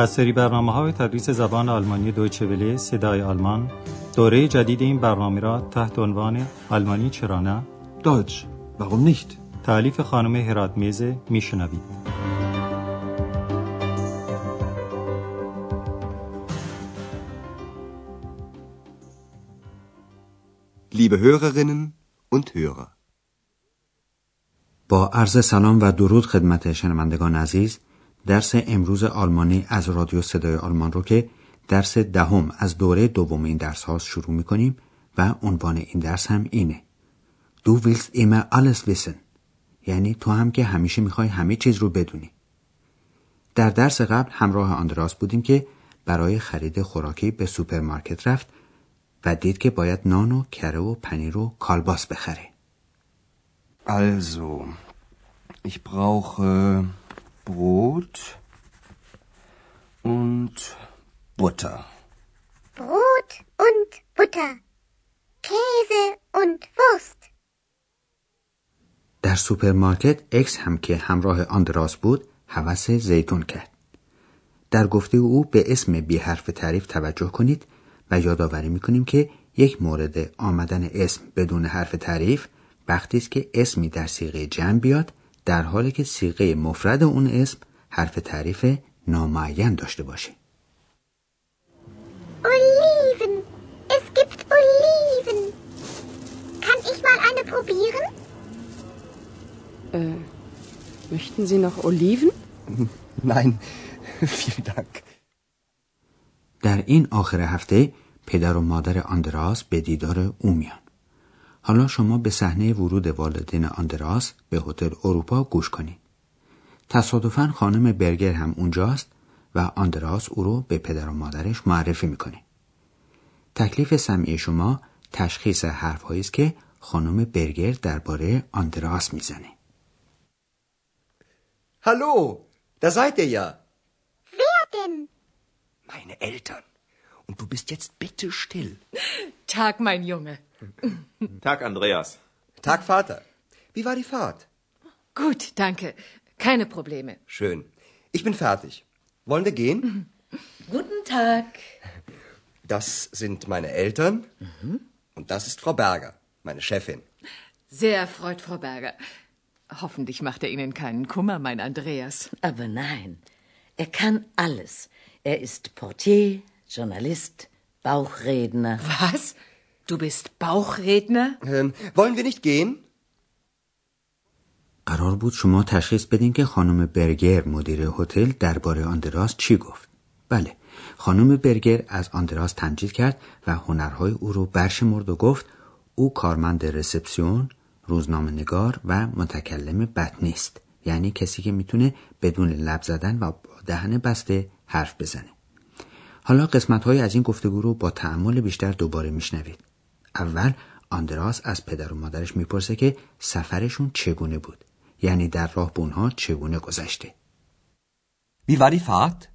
از سری برنامه های تدریس زبان آلمانی دویچه وله صدای آلمان دوره جدید این برنامه را تحت عنوان آلمانی چرا نه Deutsch. Warum nicht? تعلیف خانم هرات میزه میشنوید Liebe Hörerinnen und Hörer. با عرض سلام و درود خدمت شنوندگان عزیز درس امروز آلمانی از رادیو صدای آلمان رو که درس دهم از دوره دوم این درس ها شروع می کنیم و عنوان این درس هم اینه. Du willst immer alles wissen. یعنی تو هم که همیشه می‌خوای همه چیز رو بدونی. در درس قبل همراه آندراس بودیم که برای خرید خوراکی به سوپرمارکت رفت و دید که باید نان و کره و پنیر و کالباس بخره. Also, ich brauche Brot und Butter. Brot und Butter. Käse und Wurst. در سوپرمارکت اکس هم که همراه آندراس بود هوس زیتون کرد در گفته او به اسم بی حرف تعریف توجه کنید و یادآوری می‌کنیم که یک مورد آمدن اسم بدون حرف تعریف وقتی است که اسمی در سیغه جمع بیاد در حالی که سیغه مفرد اون اسم حرف تعریف نامعین داشته باشه Oliven. Es gibt Oliven. Kann ich mal eine probieren? Äh, möchten Sie noch Oliven? Nein, vielen Dank. در این آخر هفته پدر و مادر آندراس به دیدار او میان حالا شما به صحنه ورود والدین آندراس به هتل اروپا گوش کنید تصادفا خانم برگر هم اونجاست و آندراس او رو به پدر و مادرش معرفی می‌کنه تکلیف سمعی شما تشخیص حرفهایی است که خانم برگر درباره آندراس می‌زنه Hallo, da seid ihr ja. Wer denn? Meine Eltern. Und du bist jetzt bitte still. Tag, mein Junge. Tag, Andreas. Tag, Vater. Wie war die Fahrt? Gut, danke. Keine Probleme. Schön. Ich bin fertig. Wollen wir gehen? Guten Tag. Das sind meine Eltern. Und das ist Frau Berger, meine Chefin. Sehr erfreut, Frau Berger. Hoffentlich macht er Ihnen keinen Kummer, mein Andreas. Aber nein, er kann alles. Er ist Portier, Journalist, Bauchredner. Was? Du bist Bauchredner? Ähm, wollen wir nicht gehen? قرار بود شما تشخیص بدین که خانم برگر مدیر هتل درباره آندراس چی گفت بله خانم برگر از آندراس تمجید کرد و هنرهای او رو برشمرد و گفت او کارمند رسپسیون روزنامه نگار و متکلم بد نیست یعنی کسی که می‌تونه بدون لب زدن و با دهن بسته حرف بزنه حالا قسمت های از این گفتگو رو با تعمل بیشتر دوباره میشنوید اول آندراس از پدر و مادرش می‌پرسه که سفرشون چگونه بود یعنی در راه به اونها چگونه گذشته Wie war die Fahrt?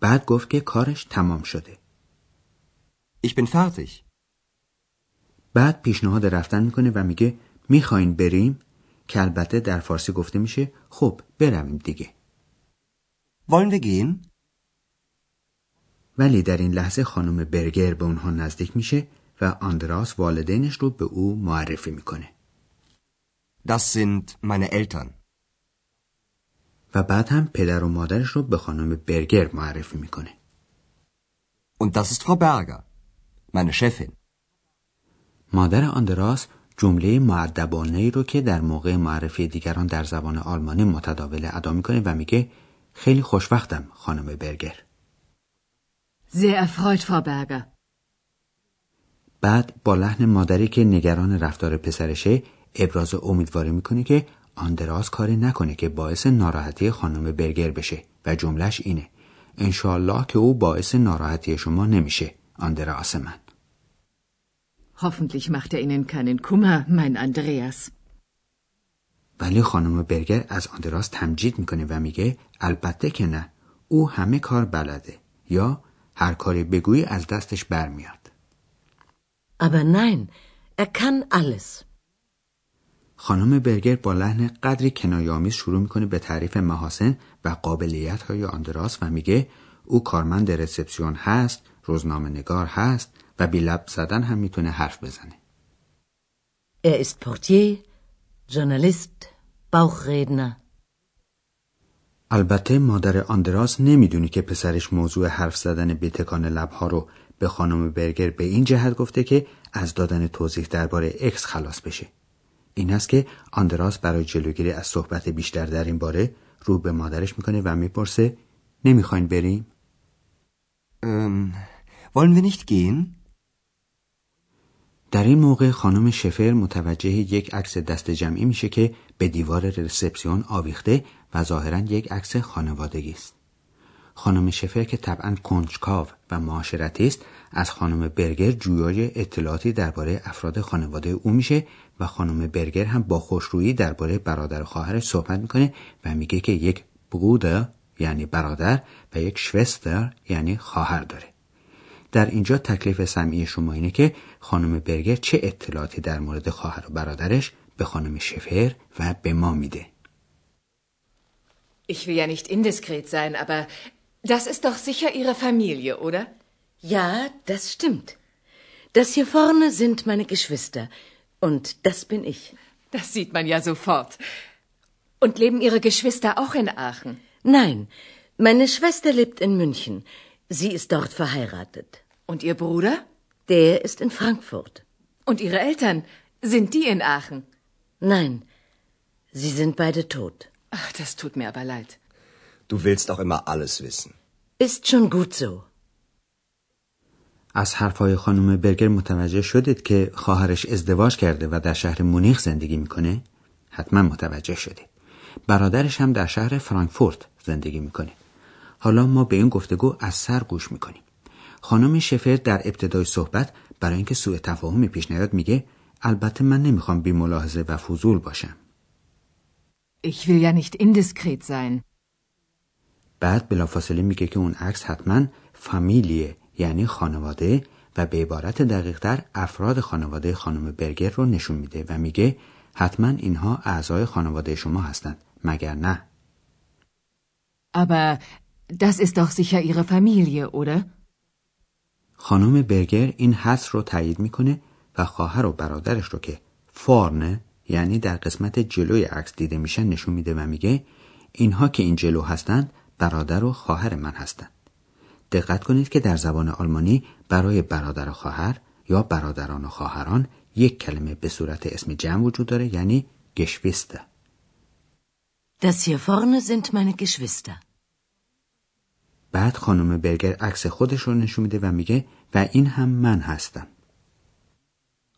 بعد گفت که کارش تمام شده Ich bin fertig. بعد پیشنهاد رفتن می‌کنه و میگه می‌خواین بریم که البته در فارسی گفته میشه خب برویم دیگه Wollen wir gehen? ولی در این لحظه خانم برگر به اونها نزدیک میشه و آندراس والدینش رو به او معرفی می‌کنه Das sind meine Eltern. و بعد هم پدر و مادرش رو به خانم برگر معرفی می‌کنه Und das ist Frau Berger, meine Chefin. مادر آندراس جمله معدبانه ای رو که در موقع معرفی دیگران در زبان آلمانی متداول ادا می‌کنه و میگه خیلی خوشوقتم خانم برگر Sehr erfreut, Frau Berger. بعد با لحن مادری که نگران رفتار پسرشه ابراز امیدواری می‌کنه که آندراس کاری نکنه که باعث ناراحتی خانم برگر بشه و جملش اینه انشالله که او باعث ناراحتی شما نمیشه آندراس من Hoffentlich macht er Ihnen keinen Kummer, mein Andreas. ولی خانم برگر از آندراس تمجید می‌کنه و میگه البته که نه او همه کار بلده یا هر کاری بگویی از دستش برمیاد Aber nein, er kann alles. خانم برگر با لحن قدری کنایامیز شروع می‌کنه به تعریف محاسن و قابلیت های آندراس و میگه او کارمند رسپسیون هست، روزنامه نگار هست و بی لب زدن هم می‌تونه حرف بزنه. Er ist Portier, Journalist, Bauchredner. البته مادر آندراس نمی‌دونی که پسرش موضوع حرف زدن به تکان لبها رو به خانم برگر به این جهت گفته که از دادن توضیح درباره اکس خلاص بشه. این است که آندراس برای جلوگیری از صحبت بیشتر در این باره رو به مادرش می‌کنه و می‌پرسه نمی‌خواین بریم؟ Wollen wir nicht gehen? در این موقع خانم شفر متوجه یک عکس دست جمعی میشه که به دیوار رسپسیون آویخته و ظاهرا یک عکس خانوادگی است. خانم شفر که طبعا کنجکاو و معاشرتی است از خانم برگر جویای اطلاعاتی درباره افراد خانواده او میشه و خانم برگر هم با خوشرویی درباره برادر و خواهرش صحبت می‌کنه و میگه که یک برودر یعنی برادر و یک شوستر یعنی خواهر داره. در اینجا تکلیف سمعی شما اینه که خانم برگر چه اطلاعاتی در مورد خواهر و برادرش به خانم شفر و به ما میده. Ich will ja nicht indiskret sein, aber das ist doch sicher Ihre Familie, oder? Ja, das stimmt. Das hier vorne sind meine Geschwister. Und das bin ich. Das sieht man ja sofort. Und leben Ihre Geschwister auch in Aachen? Nein, meine Schwester lebt in München. Sie ist dort verheiratet. Und Ihr Bruder? Der ist in Frankfurt. Und Ihre Eltern? Sind die in Aachen? Nein, sie sind beide tot. Ach, das tut mir aber leid. Du willst auch immer alles wissen. Ist schon gut so. از حرفهای خانم برگر متوجه شدید که خواهرش ازدواج کرده و در شهر مونیخ زندگی می‌کنه؟ حتما متوجه شدید. برادرش هم در شهر فرانکفورت زندگی می‌کنه. حالا ما به این گفتگو از سر گوش می‌کنیم. خانم شفر در ابتدای صحبت برای اینکه سوء تفاهمی پیش نیاد میگه البته من نمی‌خوام بی ملاحظه و فضول باشم. Ich will ja nicht indiskret sein. بعد بلافاصله میگه که اون عکس حتما فامیلیه یعنی خانواده و به عبارت دقیقتر افراد خانواده خانم برگر رو نشون میده و میگه حتما اینها اعضای خانواده شما هستند مگر نه Aber das ist doch sicher Ihre Familie, oder? خانم برگر این حس رو تایید می‌کنه و خواهر و برادرش رو که فارنه یعنی در قسمت جلوی عکس دیده میشن نشون میده و میگه اینها که این جلو هستند برادر و خواهر من هستند دقت کنید که در زبان آلمانی برای برادر و خواهر یا برادران و خواهران یک کلمه به صورت اسم جمع وجود داره یعنی گشویسته Das hier vorne sind meine Geschwister. بعد خانم برگر عکس خودش رو نشون میده و میگه و این هم من هستم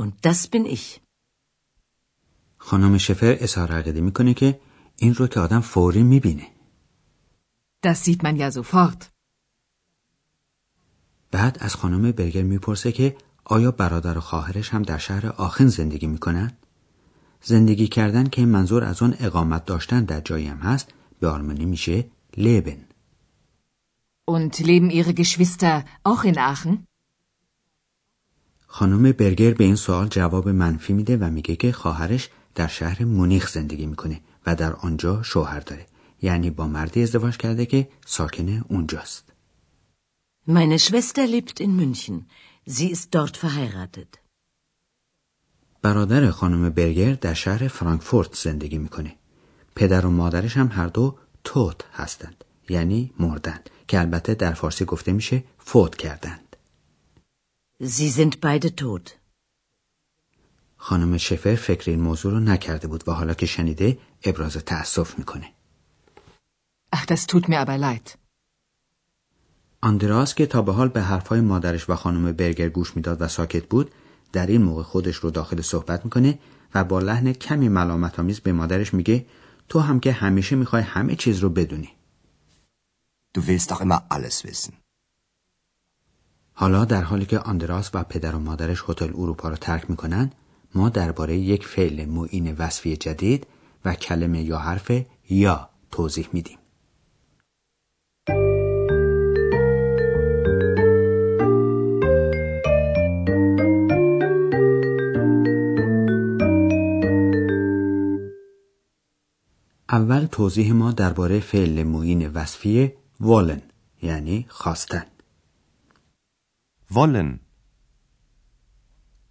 Und das bin ich. خانم شفر اظهار عقیده می‌کنه که این رو که آدم فوری می‌بینه Das sieht man ja sofort. بعد از خانم برگر می‌پرسه که آیا برادر و خواهرش هم در شهر آخن زندگی می‌کنن؟ زندگی کردن که منظور از اون اقامت داشتن در جایی هم هست به آلمانی میشه لبن Und leben Ihre Geschwister auch in Aachen? خانم برگر به این سوال جواب منفی میده و میگه که خواهرش در شهر مونیخ زندگی می‌کنه و در آنجا شوهر داره یعنی با مردی ازدواج کرده که ساکن اونجاست Meine Schwester lebt in München. Sie ist dort verheiratet. برادر خانم برگر در شهر فرانکفورت زندگی می‌کنه پدر و مادرش هم هر دو توت هستند یعنی مردند که البته در فارسی گفته میشه فوت کردند Sie sind beide tot. خانم شفر فکر این موضوع رو نکرده بود و حالا که شنیده ابراز تأسف می‌کنه Ach, das tut mir aber leid. آندراس که تا به حال به حرفهای مادرش و خانم برگر گوش می‌داد و ساکت بود در این موقع خودش رو داخل صحبت می‌کنه و با لحن کمی ملامت آمیز به مادرش میگه تو هم که همیشه می‌خوای همه چیز رو بدونی Du willst doch immer alles wissen. حالا در حالی که آندراس و پدر و مادرش هتل اروپا رو ترک می‌کنن ما درباره یک فعل معین وصفی جدید و کلمه یا حرف یا توضیح میدیم اول توضیح ما درباره فعل معین وصفی wollen یعنی خواستن wollen.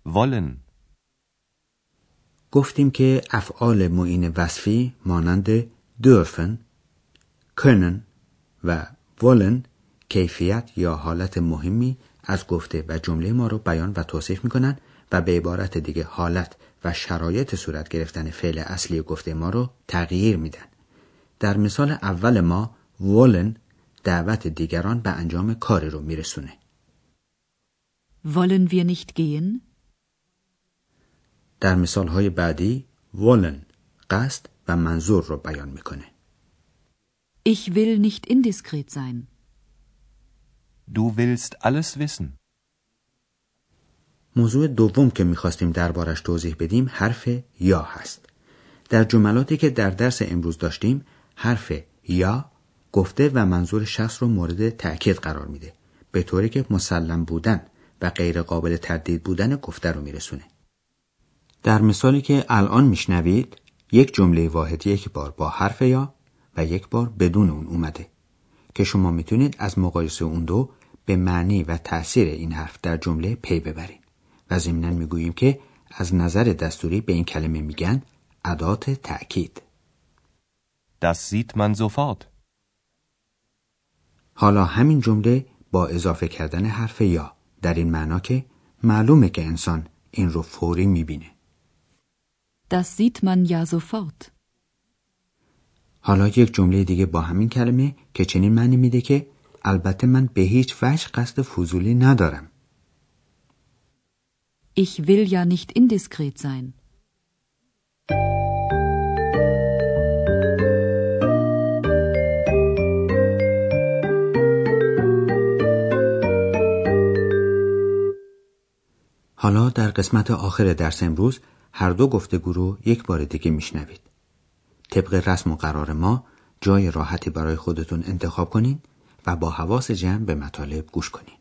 Wollen. گفتیم که افعال معین وصفی مانند dürfen können و wollen کیفیت یا حالت مهمی از گفته و جمله ما رو بیان و توصیف می‌کنن و به عبارت دیگه حالت و شرایط صورت گرفتن فعل اصلی گفته ما رو تغییر میدن. در مثال اول ما wollen دعوت دیگران به انجام کاری رو میرسونه. Wollen wir nicht gehen? در مثال های بعدی wollen قصد و منظور رو بیان می‌کنه. Ich will nicht indiskret sein. Du willst alles wissen. موضوع دوم که می‌خواستیم دربارش توضیح بدیم حرف یا هست. در جملاتی که در درس امروز داشتیم حرف یا گفته و منظور شخص رو مورد تأکید قرار میده به طوری که مسلم بودن و غیر قابل تردید بودن گفته رو میرسونه. در مثالی که الان میشنوید یک جمله واحد یک بار با حرف یا و یک بار بدون اون اومده که شما می‌تونید از مقایسه اون دو به معنی و تاثیر این حرف در جمله پی ببرید و ضمنا می‌گوییم که از نظر دستوری به این کلمه میگن ادات تأکید Das sieht man sofort. حالا همین جمله با اضافه کردن حرف یا در این معنا که معلومه که انسان این رو فوری می‌بینه Das sieht man ja sofort. حالا یک جمله دیگه با همین کلمه که چنین معنی میده که البته من به هیچ وجه قصد فضولی ندارم Ich will ja nicht indiskret sein. حالا در قسمت آخر درس امروز هر دو گفتگو رو یک بار دیگه میشنوید. طبق رسم و قرار ما جای راحتی برای خودتون انتخاب کنین و با حواس جمع به مطالب گوش کنین.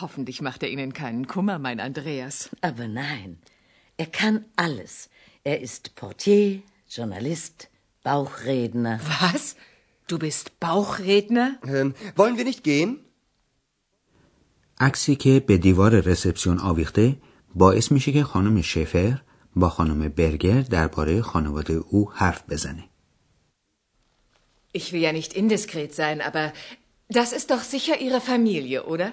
Hoffentlich macht er Ihnen keinen Kummer, mein Andreas. Aber nein, er kann alles. Er ist Portier, Journalist, Bauchredner. Was? Du bist Bauchredner? Ähm, wollen wir nicht gehen? عکسی که به دیوار رسپسیون آویخته باعث میشه که خانم شفر با خانم برگر درباره خانواده او حرف بزنه. Ich will ja nicht indiskret sein, aber das ist doch sicher Ihre Familie, oder?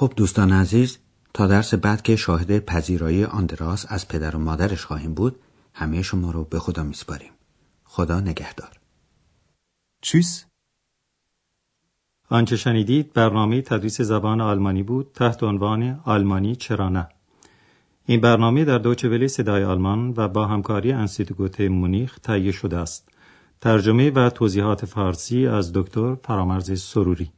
خب دوستان عزیز تا درس بعد که شاهد پذیرایی آندراس از پدر و مادرش خواهیم بود همه شما رو به خدا میسپاریم. خدا نگهدار. Tschüss. آنچه شنیدید برنامه تدریس زبان آلمانی بود تحت عنوان آلمانی چرا نه. این برنامه در دوچه ولی صدای آلمان و با همکاری انستیتوت مونیخ تهیه شده است. ترجمه و توضیحات فارسی از دکتر فرامرز سروری.